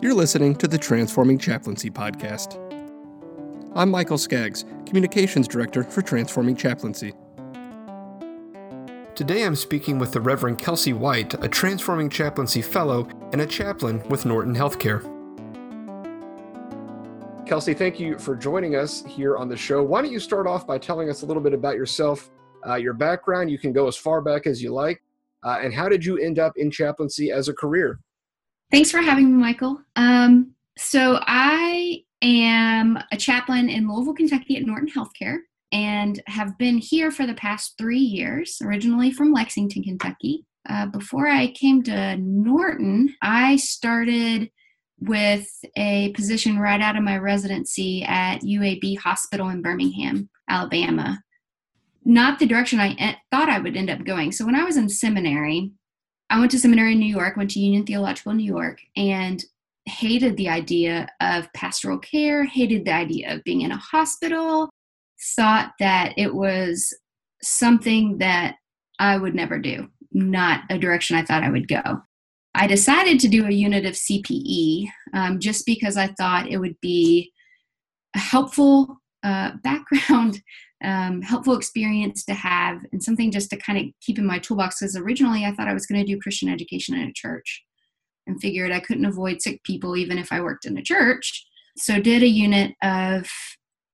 You're listening to the Transforming Chaplaincy podcast. I'm Michael Skaggs, Communications Director for Transforming Chaplaincy. Today I'm speaking with the Reverend Kelsey White, a Transforming Chaplaincy Fellow and a chaplain with Norton Healthcare. Kelsey, thank you for joining us here on the show. Why don't you start off by telling us a little bit about yourself, uh, your background? You can go as far back as you like. Uh, and how did you end up in chaplaincy as a career? Thanks for having me, Michael. Um, so I am a chaplain in Louisville, Kentucky at Norton Healthcare and have been here for the past three years, originally from Lexington, Kentucky. Uh, before I came to Norton, I started with a position right out of my residency at UAB Hospital in Birmingham, Alabama. Not the direction I thought I would end up going. So when I was in seminary, I went to seminary in New York, went to Union Theological New York, and hated the idea of pastoral care, hated the idea of being in a hospital, thought that it was something that I would never do, not a direction I thought I would go. I decided to do a unit of CPE um, just because I thought it would be a helpful uh, background um, helpful experience to have and something just to kind of keep in my toolbox because originally I thought I was going to do Christian education in a church and figured I couldn't avoid sick people even if I worked in a church. So did a unit of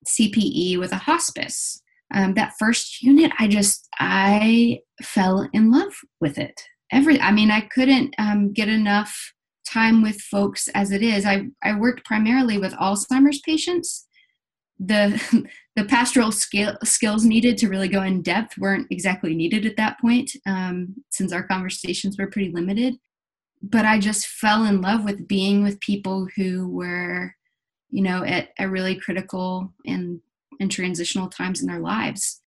CPE with a hospice. Um, that first unit, I just I fell in love with it. Every, I mean, I couldn't um, get enough time with folks as it is. I I worked primarily with Alzheimer's patients, the the pastoral skill, skills needed to really go in depth weren't exactly needed at that point um, since our conversations were pretty limited. But i just fell in love with being with people who were you know at a really critical and and transitional times in their lives.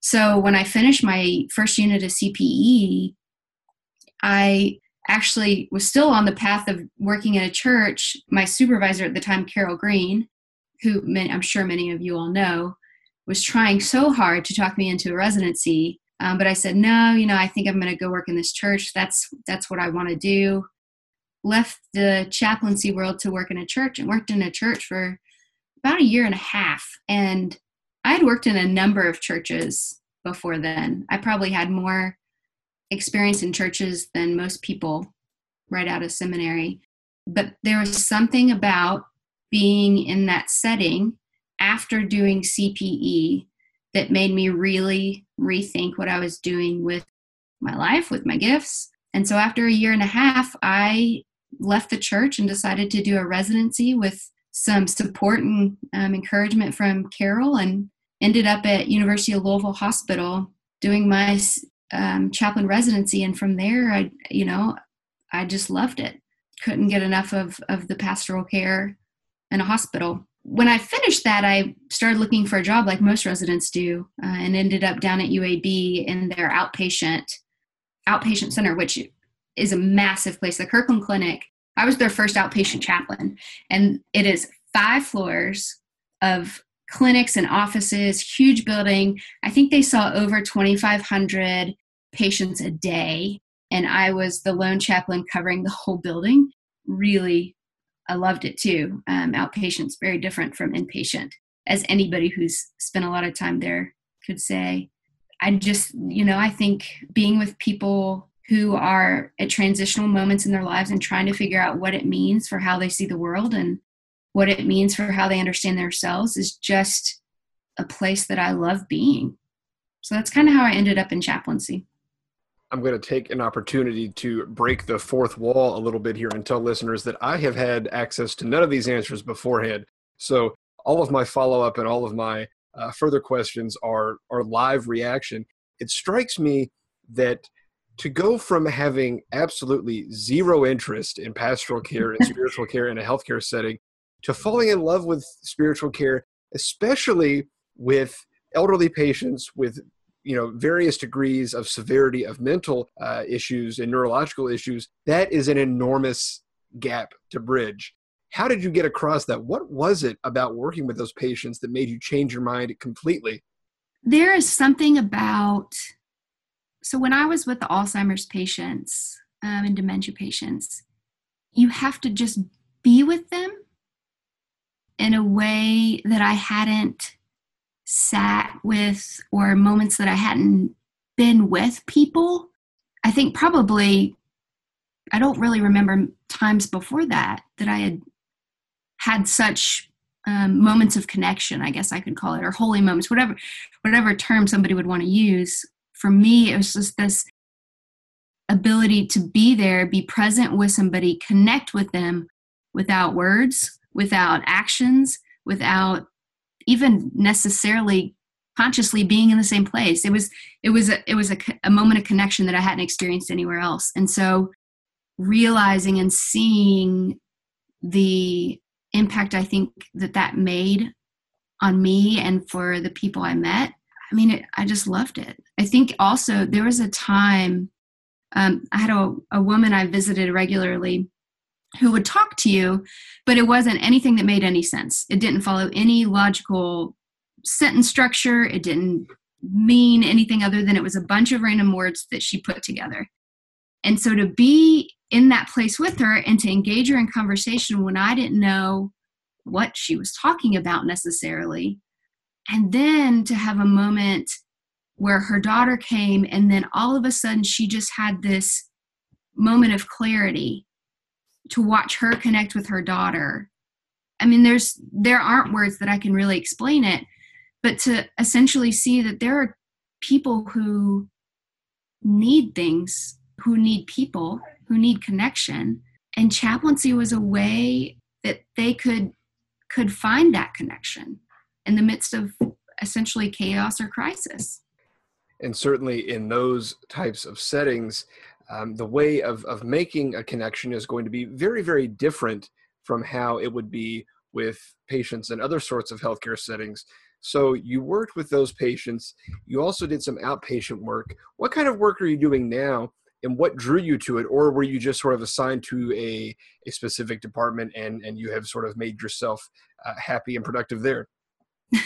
So when i finished my first unit of cpe i actually was still on the path of working in a church. My supervisor at the time carol green who I'm sure many of you all know, was trying so hard to talk me into a residency. Um, but I said, no, you know, I think I'm going to go work in this church. That's that's what I want to do. Left the chaplaincy world to work in a church and worked in a church for about a year and a half. And I had worked in a number of churches before then. I probably had more experience in churches than most people right out of seminary. But there was something about being in that setting after doing CPE that made me really rethink what I was doing with my life, with my gifts. And so after a year and a half, I left the church and decided to do a residency with some support and um, encouragement from Carol and ended up at University of Louisville Hospital doing my um, chaplain residency. And from there, I, you know, I just loved it. Couldn't get enough of, of the pastoral care in a hospital. When I finished that, I started looking for a job like most residents do, uh, and ended up down at UAB in their outpatient outpatient center, which is a massive place. The Kirklin Clinic. I was their first outpatient chaplain, and it is five floors of clinics and offices, huge building. I think they saw over 2,500 patients a day, and I was the lone chaplain covering the whole building. Really I loved it too. Um, outpatient's very different from inpatient, as anybody who's spent a lot of time there could say. I just, you know, I think being with people who are at transitional moments in their lives and trying to figure out what it means for how they see the world and what it means for how they understand themselves is just a place that I love being. So that's kind of how I ended up in chaplaincy. I'm going to take an opportunity to break the fourth wall a little bit here and tell listeners that I have had access to none of these answers beforehand. So all of my follow up and all of my uh, further questions are are live reaction. It strikes me that to go from having absolutely zero interest in pastoral care and spiritual care in a healthcare setting to falling in love with spiritual care, especially with elderly patients with you know various degrees of severity of mental uh, issues and neurological issues that is an enormous gap to bridge. How did you get across that? What was it about working with those patients that made you change your mind completely? There is something about so when i was with the alzheimer's patients um, and dementia patients you have to just be with them in a way that I hadn't sat with or moments that I hadn't been with people. I think probably I don't really remember times before that that I had had such um, moments of connection, I guess I could call it, or holy moments, whatever, whatever term somebody would want to use. For me, it was just this ability to be there, be present with somebody, connect with them without words, without actions, without even necessarily consciously being in the same place. It was it was a, it was a, a moment of connection that I hadn't experienced anywhere else, and so realizing and seeing the impact I think that that made on me and for the people I met. I mean, it, I just loved it. I think also there was a time um, I had a, a woman I visited regularly who would talk to you, but it wasn't anything that made any sense. It didn't follow any logical sentence structure. It didn't mean anything other than it was a bunch of random words that she put together. And so to be in that place with her and to engage her in conversation when I didn't know what she was talking about necessarily, and then to have a moment where her daughter came and then all of a sudden she just had this moment of clarity to watch her connect with her daughter. I mean there's there aren't words that i can really explain it but to essentially see that there are people who need things who need people who need connection. And chaplaincy was a way that they could could find that connection in the midst of essentially chaos or crisis. And certainly in those types of settings, um, the way of, of making a connection is going to be very, very different from how it would be with patients in other sorts of healthcare settings. So you worked with those patients. You also did some outpatient work. What kind of work are you doing now? And what drew you to it? Or were you just sort of assigned to a, a specific department and, and you have sort of made yourself uh, happy and productive there?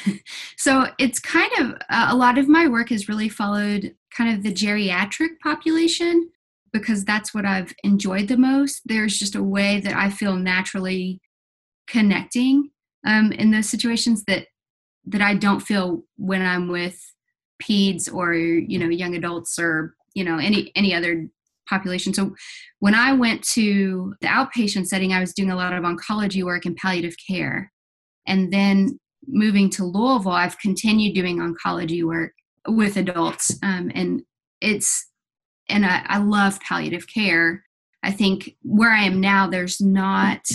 so it's kind of uh, a lot of my work has really followed kind of the geriatric population because that's what I've enjoyed the most. There's just a way that I feel naturally connecting um, in those situations that that I don't feel when I'm with peds or you know young adults or you know any any other population. So when I went to the outpatient setting, I was doing a lot of oncology work and palliative care. And then moving to Louisville, I've continued doing oncology work with adults, um, and it's and I, I love palliative care. I think where I am now, there's not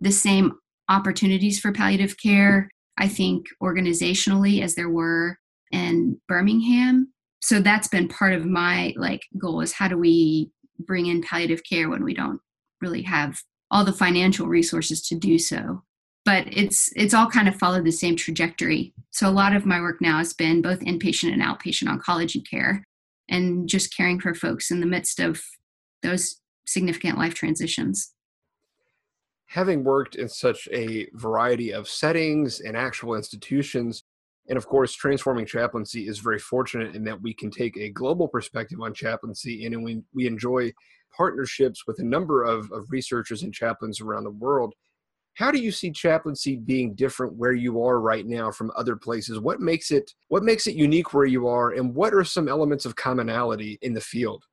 the same opportunities for palliative care. I think organizationally as there were in Birmingham. So that's been part of my like goal is how do we bring in palliative care when we don't really have all the financial resources to do so but it's it's all kind of followed the same trajectory so a lot of my work now has been both inpatient and outpatient oncology care and just caring for folks in the midst of those significant life transitions. Having worked in such a variety of settings and actual institutions and of course transforming chaplaincy is very fortunate in that we can take a global perspective on chaplaincy and we, we enjoy partnerships with a number of, of researchers and chaplains around the world how do you see chaplaincy being different where you are right now from other places? What makes it what makes it unique where you are and what are some elements of commonality in the field?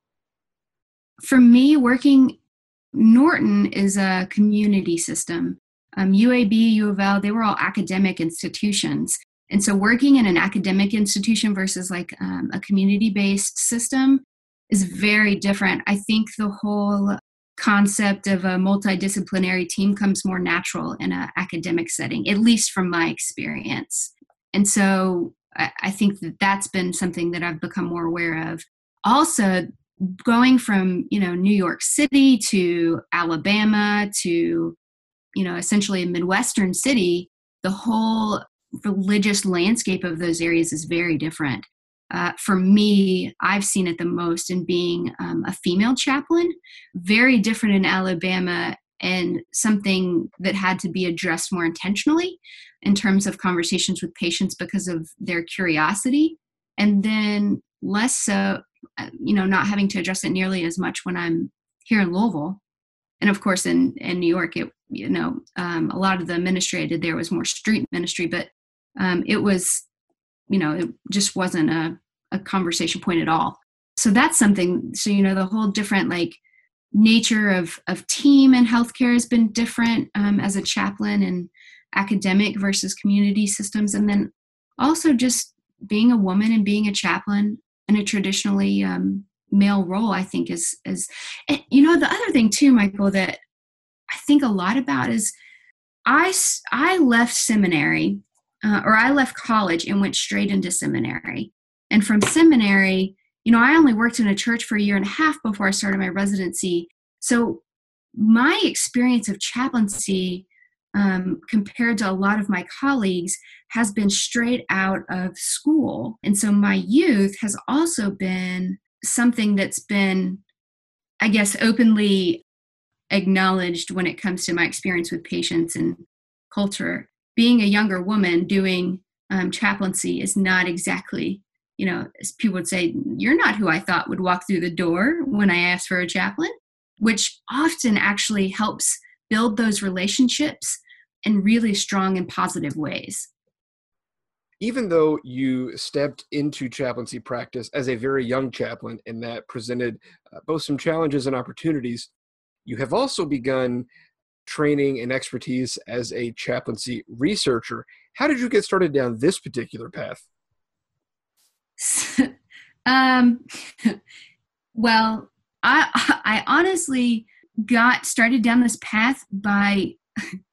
For me working norton is a community system. Um, uab u of l they were all academic institutions. And so working in an academic institution versus like um, a community based system is very different. I think the whole concept of a multidisciplinary team comes more natural in an academic setting, at least from my experience. And so I, I think that that's been something that I've become more aware of. Also, going from you know New York City to Alabama to you know essentially a midwestern city, the whole religious landscape of those areas is very different uh, for me, I've seen it the most in being um, a female chaplain, very different in Alabama, and something that had to be addressed more intentionally in terms of conversations with patients because of their curiosity, and then less so, uh, you know, not having to address it nearly as much when I'm here in Louisville. and of course in in New York, it you know um, a lot of the ministry I did there was more street ministry, but um, it was you know it just wasn't a a conversation point at all. So that's something. So you know the whole different like nature of of team and healthcare has been different um, as a chaplain and academic versus community systems, and then also just being a woman and being a chaplain in a traditionally um, male role i think is is you know the other thing too michael that i think a lot about is i i left seminary uh, or i left college and went straight into seminary. And from seminary you know i only worked in a church for a year and a half before i started my residency. So my experience of chaplaincy um, compared to a lot of my colleagues has been straight out of school. And so my youth has also been something that's been, I guess, openly acknowledged when it comes to my experience with patients and culture. Being a younger woman doing um, chaplaincy is not exactly, you know, as people would say, you're not who I thought would walk through the door when I asked for a chaplain, which often actually helps build those relationships in really strong and positive ways. Even though you stepped into chaplaincy practice as a very young chaplain and that presented uh, both some challenges and opportunities, you have also begun training and expertise as a chaplaincy researcher. How did you get started down this particular path? um, well, I I honestly got started down this path by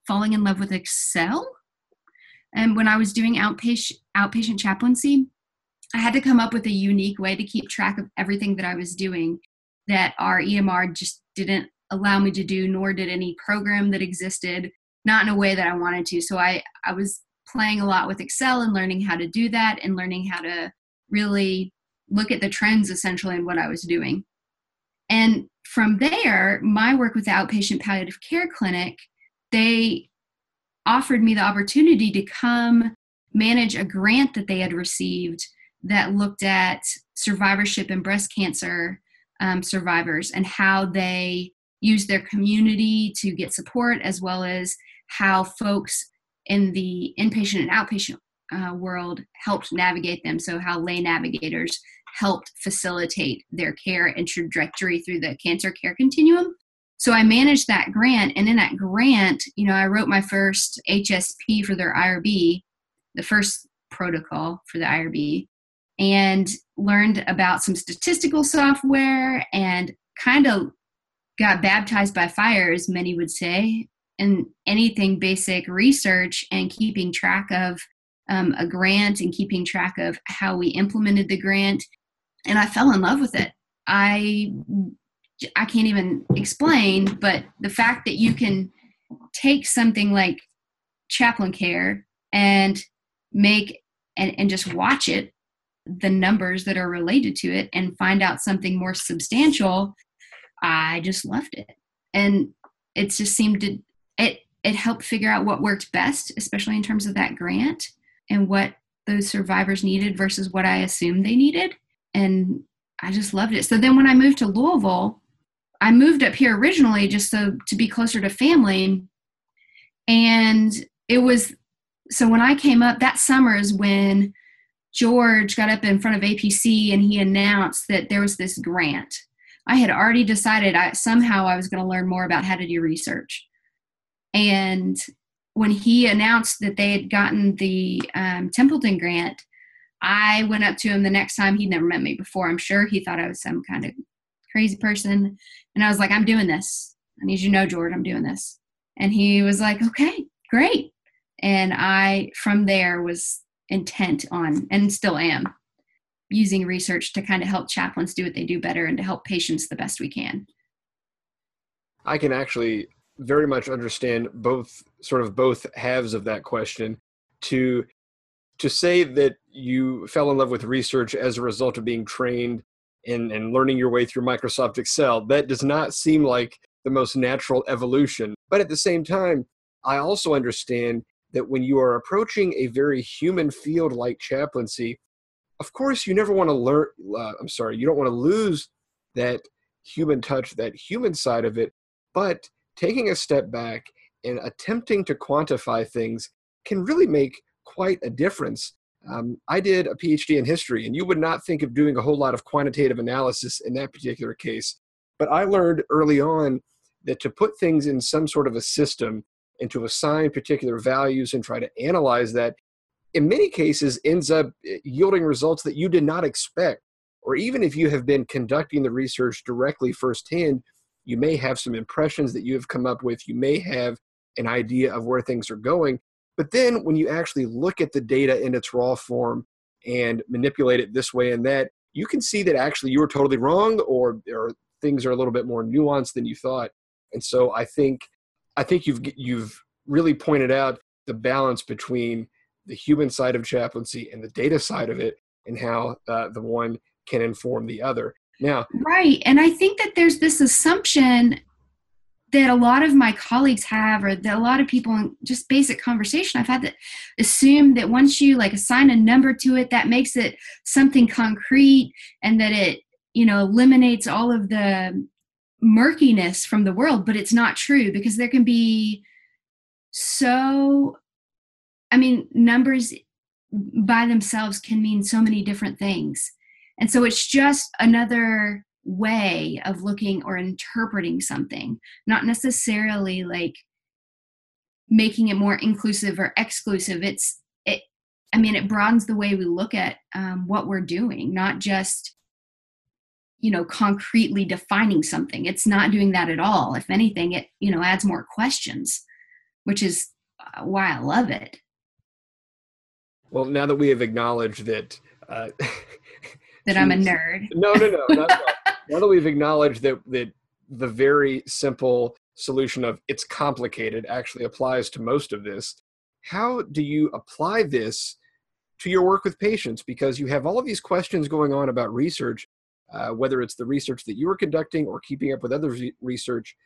falling in love with Excel and when I was doing outpatient outpatient chaplaincy, I had to come up with a unique way to keep track of everything that I was doing that our EMR just didn't allow me to do, nor did any program that existed, not in a way that I wanted to. So I, I was playing a lot with Excel and learning how to do that and learning how to really look at the trends essentially in what I was doing. And from there, my work with the outpatient palliative care clinic, they offered me the opportunity to come manage a grant that they had received that looked at survivorship and breast cancer um, survivors and how they use their community to get support, as well as how folks in the inpatient and outpatient uh, world helped navigate them. So, how lay navigators helped facilitate their care and trajectory through the cancer care continuum. So I managed that grant, and in that grant, you know, I wrote my first HSP for their IRB, the first protocol for the IRB, and learned about some statistical software and kind of got baptized by fire, as many would say, and anything basic research and keeping track of um, a grant and keeping track of how we implemented the grant. And I fell in love with it. I I can't even explain, but the fact that you can take something like chaplain care and make and, and just watch it, the numbers that are related to it, and find out something more substantial, I just loved it. And it just seemed to it it helped figure out what worked best, especially in terms of that grant and what those survivors needed versus what I assumed they needed. And I just loved it. So then when I moved to Louisville, I moved up here originally just so to be closer to family. And it was so when I came up that summer is when George got up in front of APC and he announced that there was this grant. I had already decided I somehow I was going to learn more about how to do research. And when he announced that they had gotten the um, Templeton grant, I went up to him the next time. He'd never met me before. I'm sure he thought I was some kind of crazy person. And I was like, I'm doing this. I need you to know, George, I'm doing this. And he was like, okay, great. And I, from there, was intent on, and still am, using research to kind of help chaplains do what they do better and to help patients the best we can. I can actually very much understand both sort of both halves of that question to to say that you fell in love with research as a result of being trained and, and learning your way through Microsoft Excel. That does not seem like the most natural evolution. But at the same time, I also understand that when you are approaching a very human field like chaplaincy, of course, you never want to learn, uh, I'm sorry, you don't want to lose that human touch, that human side of it. But taking a step back and attempting to quantify things can really make quite a difference. Um, I did a PhD in history, and you would not think of doing a whole lot of quantitative analysis in that particular case. But I learned early on that to put things in some sort of a system and to assign particular values and try to analyze that, in many cases, ends up eh, yielding results that you did not expect. Or even if you have been conducting the research directly firsthand, you may have some impressions that you have come up with. You may have an idea of where things are going. But then when you actually look at the data in its raw form and manipulate it this way and that, you can see that actually you were totally wrong or, or things are a little bit more nuanced than you thought. And so I think I think you've you've really pointed out the balance between the human side of chaplaincy and the data side of it, and how uh, the one can inform the other. Now, right, and I think that there's this assumption that a lot of my colleagues have or that a lot of people in just basic conversation i've had that assume that once you like assign a number to it that makes it something concrete and that it you know eliminates all of the murkiness from the world but it's not true because there can be so i mean numbers by themselves can mean so many different things. And so it's just another way of looking or interpreting something not necessarily like making it more inclusive or exclusive. It's it i mean it broadens the way we look at um, what we're doing not just you know concretely defining something. It's not doing that at all. If anything it you know adds more questions which is uh, why i love it well now that we have acknowledged that uh, that i'm a nerd no no no Not now that we've acknowledged that that the very simple solution of it's complicated actually applies to most of this how do you apply this to your work with patients because you have all of these questions going on about research uh, whether it's the research that you are conducting or keeping up with other re- research.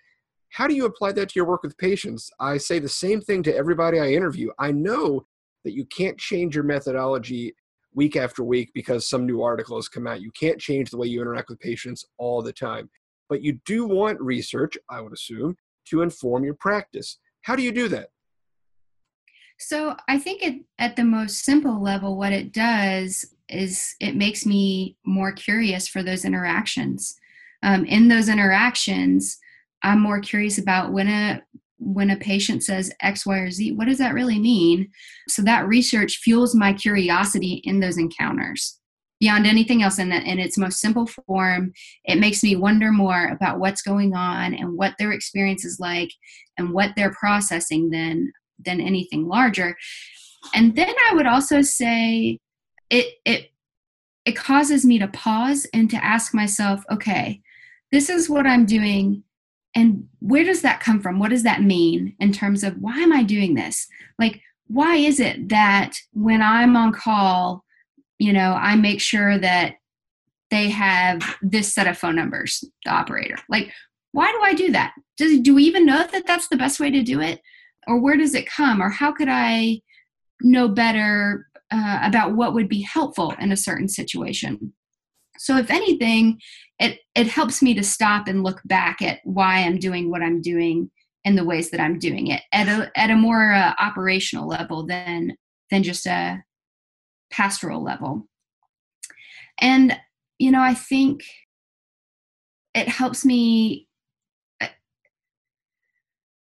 How do you apply that to your work with patients? I say the same thing to everybody I interview. I know that you can't change your methodology week after week because some new article has come out. You can't change the way you interact with patients all the time. But you do want research, I would assume, to inform your practice. How do you do that? So I think it, at the most simple level, what it does is it makes me more curious for those interactions. Um, in those interactions, I'm more curious about when a when a patient says X, Y, or Z, what does that really mean? So that research fuels my curiosity in those encounters beyond anything else in, the, in its most simple form. It makes me wonder more about what's going on and what their experience is like and what they're processing than than anything larger. And then I would also say it it it causes me to pause and to ask myself, okay, this is what I'm doing and where does that come from? What does that mean in terms of why am I doing this? Like why is it that when I'm on call, you know, I make sure that they have this set of phone numbers, the operator. Like why do I do that? Does do we even know that that's the best way to do it? Or where does it come? Or how could I know better uh, about what would be helpful in a certain situation. So, if anything, it, it helps me to stop and look back at why I'm doing what I'm doing and the ways that I'm doing it at a, at a more uh, operational level than, than just a pastoral level. And, you know, I think it helps me. Uh,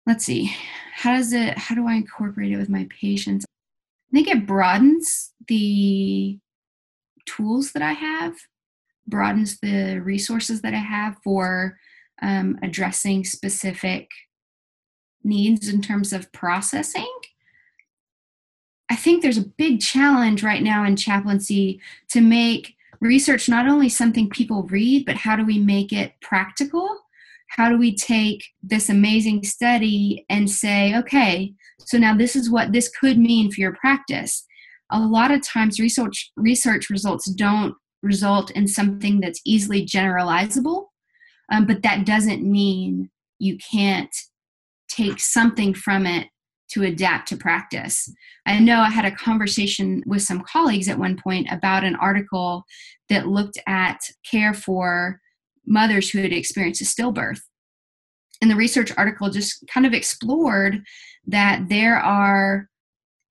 let's see, how does it, how do I incorporate it with my patients? I think it broadens the tools that I have, broadens the resources that I have for um, addressing specific needs in terms of processing. I think there's a big challenge right now in chaplaincy to make research not only something people read, but how do we make it practical? How do we take this amazing study and say, okay, so now this is what this could mean for your practice. A lot of times research research results don't result in something that's easily generalizable, um, but that doesn't mean you can't take something from it to adapt to practice. I know I had a conversation with some colleagues at one point about an article that looked at care for mothers who had experienced a stillbirth and the research article just kind of explored that there are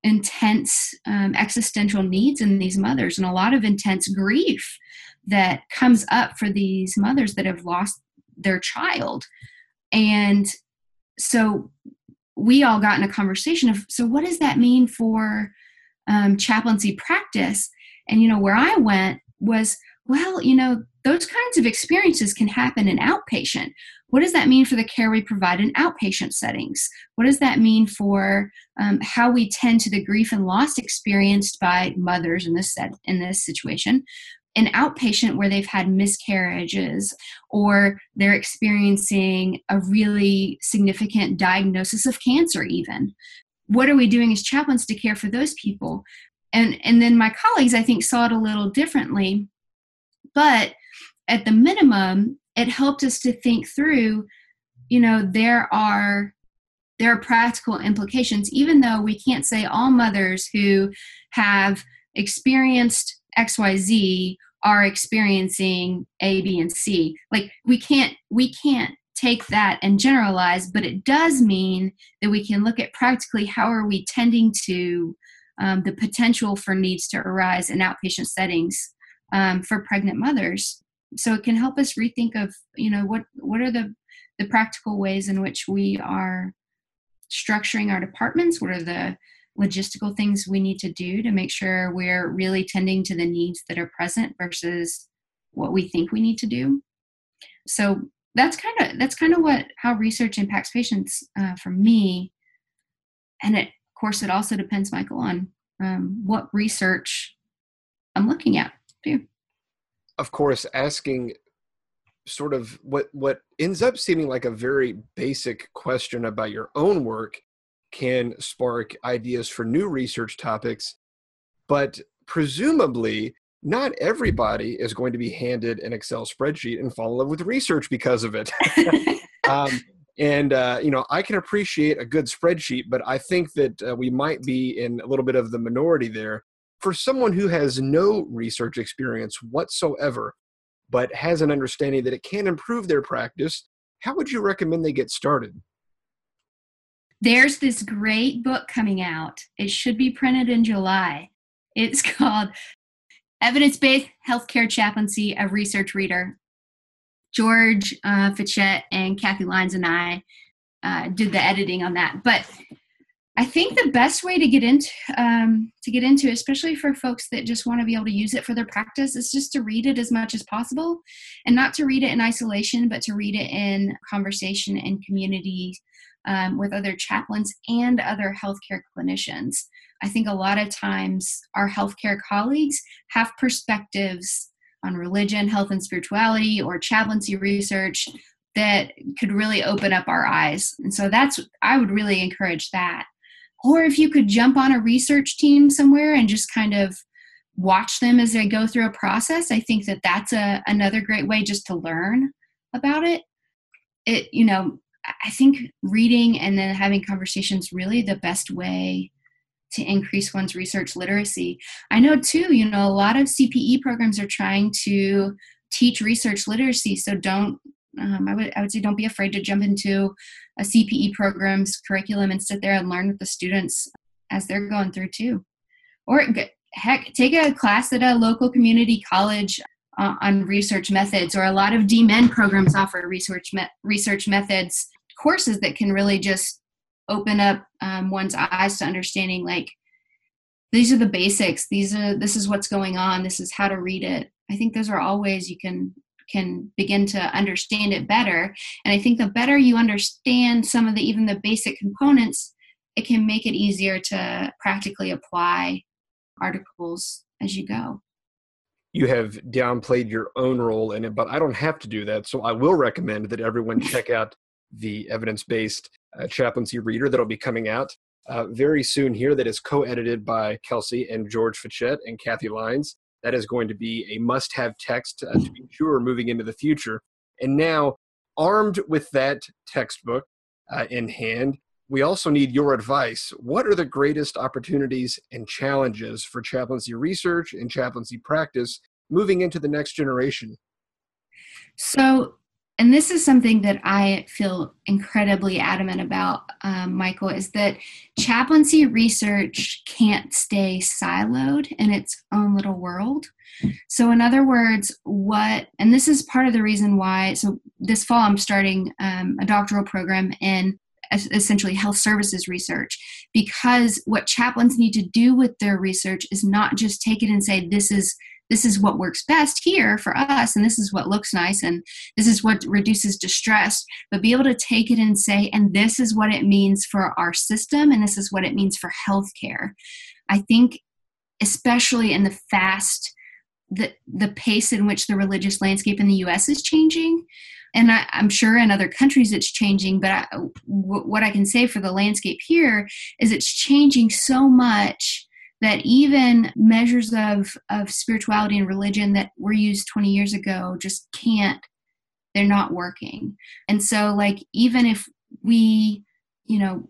intense um, existential needs in these mothers and a lot of intense grief that comes up for these mothers that have lost their child. And so we all got in a conversation of so what does that mean for um, chaplaincy practice? And you know where i went was well you know those kinds of experiences can happen in outpatient. What does that mean for the care we provide in outpatient settings? What does that mean for um, how we tend to the grief and loss experienced by mothers in this set in this situation? An outpatient where they've had miscarriages or they're experiencing a really significant diagnosis of cancer even. What are we doing as chaplains to care for those people? And and then my colleagues i think saw it a little differently but at the minimum it helped us to think through you know there are there are practical implications even though we can't say all mothers who have experienced xyz are experiencing a b and c. Like we can't we can't take that and generalize but it does mean that we can look at practically how are we tending to um, the potential for needs to arise in outpatient settings um, for pregnant mothers. So it can help us rethink of you know what what are the the practical ways in which we are structuring our departments? What are the logistical things we need to do to make sure we're really tending to the needs that are present versus what we think we need to do? So that's kind of that's kind of what how research impacts patients uh, for me. And it, of course it also depends michael on um, what research i'm looking at of course asking sort of what what ends up seeming like a very basic question about your own work can spark ideas for new research topics, but presumably not everybody is going to be handed an Excel spreadsheet and fall in love with research because of it. um, and uh, you know, I can appreciate a good spreadsheet, but I think that uh, we might be in a little bit of the minority there. For someone who has no research experience whatsoever, but has an understanding that it can improve their practice, how would you recommend they get started? There's this great book coming out. It should be printed in July. It's called Evidence Based Healthcare Chaplaincy, a Research Reader. George uh, Fitchett and Kathy Lyndes and I uh, did the editing on that. But I think the best way to get into um, to get into, especially for folks that just want to be able to use it for their practice, is just to read it as much as possible, and not to read it in isolation, but to read it in conversation and community um, with other chaplains and other healthcare clinicians. I think a lot of times our healthcare colleagues have perspectives on religion, health, and spirituality, or chaplaincy research that could really open up our eyes. And so that's, I would really encourage that. Or if you could jump on a research team somewhere and just kind of watch them as they go through a process, I think that that's a, another great way just to learn about it. It, you know, I think reading and then having conversations really the best way to increase one's research literacy. I know too, you know, a lot of CPE programs are trying to teach research literacy. So don't, um, I would, I would say, don't be afraid to jump into a CPE program's curriculum and sit there and learn with the students as they're going through too. Or heck, take a class at a local community college uh, on research methods, or a lot of DMin programs offer research me- research methods courses that can really just open up um, one's eyes to understanding like these are the basics these are this is what's going on this is how to read it i think those are all ways you can can begin to understand it better. And i think the better you understand some of the even the basic components it can make it easier to practically apply articles as you go. You have downplayed your own role in it but i don't have to do that. So i will recommend that everyone check out the evidence based uh, chaplaincy reader that'll be coming out uh, very soon here that is co edited by Kelsey and George Fitchett and Kathy Lyndes. That is going to be a must have text uh, to be sure moving into the future. And now, armed with that textbook uh, in hand, we also need your advice. What are the greatest opportunities and challenges for chaplaincy research and chaplaincy practice moving into the next generation? So, and this is something that I feel incredibly adamant about, um, Michael, is that chaplaincy research can't stay siloed in its own little world. So, in other words, what, and this is part of the reason why, so this fall I'm starting um, a doctoral program in essentially health services research because what chaplains need to do with their research is not just take it and say, this is this is what works best here for us and this is what looks nice and this is what reduces distress but be able to take it and say and this is what it means for our system and this is what it means for healthcare. I think especially in the fast the the pace in which the religious landscape in the us is changing and I, am sure in other countries it's changing but I, w- what i can say for the landscape here is it's changing so much that even measures of, of spirituality and religion that were used 20 years ago just can't they're not working. And so like even if we you know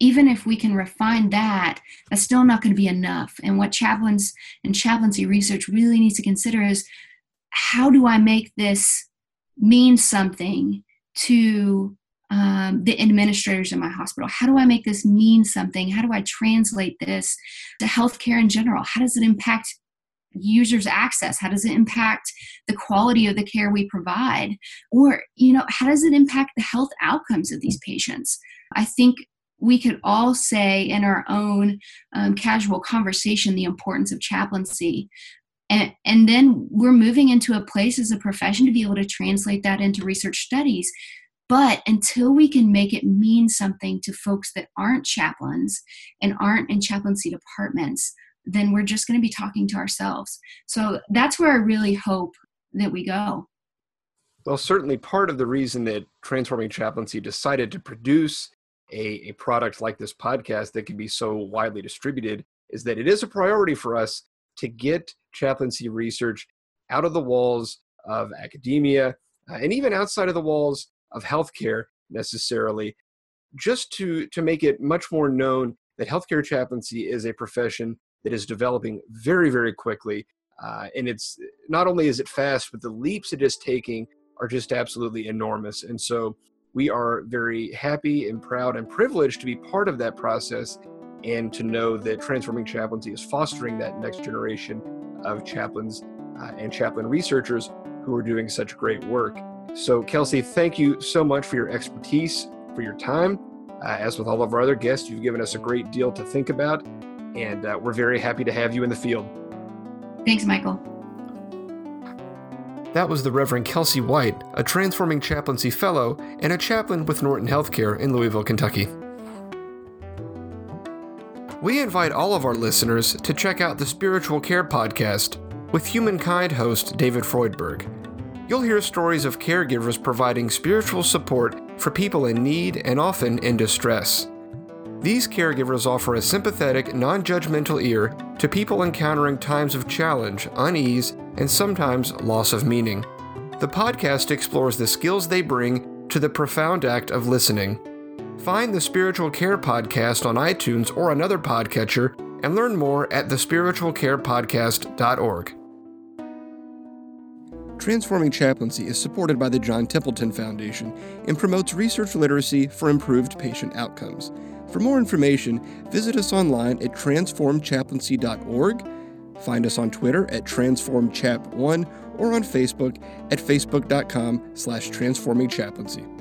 even if we can refine that that's still not going to be enough. And what chaplains and chaplaincy research really needs to consider is how do i make this mean something to um, the administrators in my hospital? How do I make this mean something? How do I translate this to healthcare in general? How does it impact users access how does it impact the quality of the care we provide or you know how does it impact the health outcomes of these patients i think we could all say in our own um, casual conversation the importance of chaplaincy and, and then we're moving into a place as a profession to be able to translate that into research studies but until we can make it mean something to folks that aren't chaplains and aren't in chaplaincy departments, then we're just going to be talking to ourselves. So that's where I really hope that we go. Well, certainly part of the reason that Transforming Chaplaincy decided to produce a, a product like this podcast that can be so widely distributed is that it is a priority for us to get chaplaincy research out of the walls of academia uh, and even outside of the walls of healthcare necessarily, just to, to make it much more known that healthcare chaplaincy is a profession that is developing very, very quickly. Uh, and it's not only is it fast, but the leaps it is taking are just absolutely enormous. And so we are very happy and proud and privileged to be part of that process and to know that Transforming Chaplaincy is fostering that next generation of chaplains uh, and chaplain researchers who are doing such great work. So, Kelsey, thank you so much for your expertise, for your time. Uh, as with all of our other guests, you've given us a great deal to think about, and uh, we're very happy to have you in the field. Thanks, Michael. That was the Reverend Kelsey White, a Transforming Chaplaincy Fellow and a chaplain with Norton Healthcare in Louisville, Kentucky. We invite all of our listeners to check out the Spiritual Care Podcast with Humankind host David Freudberg you'll hear stories of caregivers providing spiritual support for people in need and often in distress. These caregivers offer a sympathetic, non judgmental ear to people encountering times of challenge, unease, and sometimes loss of meaning. The podcast explores the skills they bring to the profound act of listening. Find the Spiritual Care Podcast on iTunes or another podcatcher and learn more at thespiritualcarepodcast.org. Transforming Chaplaincy is supported by the John Templeton Foundation and promotes research literacy for improved patient outcomes. For more information, visit us online at transformchaplaincy.org, find us on Twitter at transformchap1, or on Facebook at facebook.com slash transformingchaplaincy.